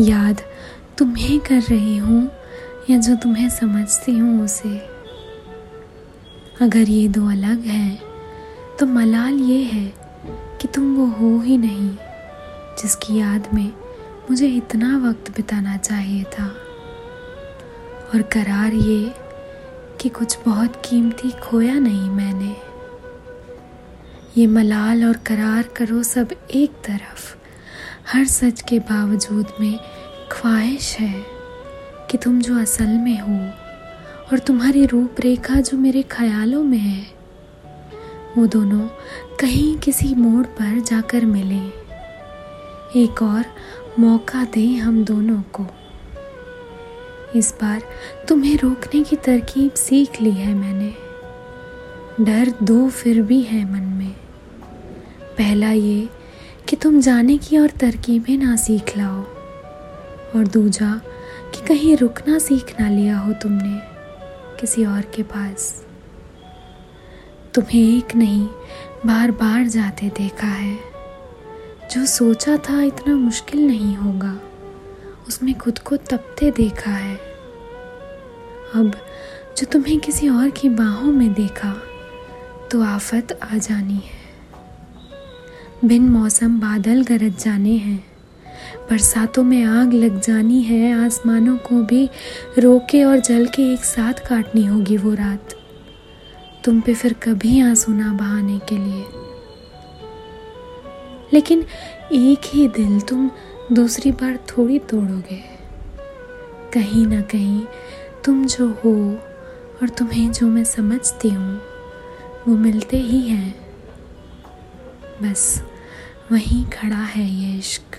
याद तुम्हें कर रही हूँ या जो तुम्हें समझती हूँ उसे। अगर ये दो अलग हैं तो मलाल ये है कि तुम वो हो ही नहीं, जिसकी याद में मुझे इतना वक्त बिताना चाहिए था। और करार ये कि कुछ बहुत कीमती खोया नहीं मैंने। ये मलाल और करार करो सब एक तरफ़। हर सच के बावजूद में ख्वाहिश है कि तुम जो असल में हो और तुम्हारी रूपरेखा जो मेरे ख्यालों में है, वो दोनों कहीं किसी मोड़ पर जाकर मिले। एक और मौका दें हम दोनों को। इस बार तुम्हें रोकने की तरकीब सीख ली है मैंने। डर दो फिर भी है मन में। पहला ये कि तुम जाने की और तरकीबें ना सीख लाओ। और दूजा कि कहीं रुकना सीख ना लिया हो तुमने किसी और के पास। तुम्हें एक नहीं बार बार जाते देखा है। जो सोचा था इतना मुश्किल नहीं होगा, उसमें खुद को तपते देखा है। अब जो तुम्हें किसी और की बाहों में देखा तो आफत आ जानी है। बिन मौसम बादल गरज जाने हैं। बरसातों में आग लग जानी है, आसमानों को भी रोके और जल के एक साथ काटनी होगी वो रात। तुम पे फिर कभी आँसू ना बहाने के लिए। लेकिन एक ही दिल तुम दूसरी बार थोड़ी तोड़ोगे। कहीं ना कहीं तुम जो हो और तुम्हें जो मैं समझती हूँ, वो मिलते ही हैं। बस। वहीं खड़ा है ये इश्क।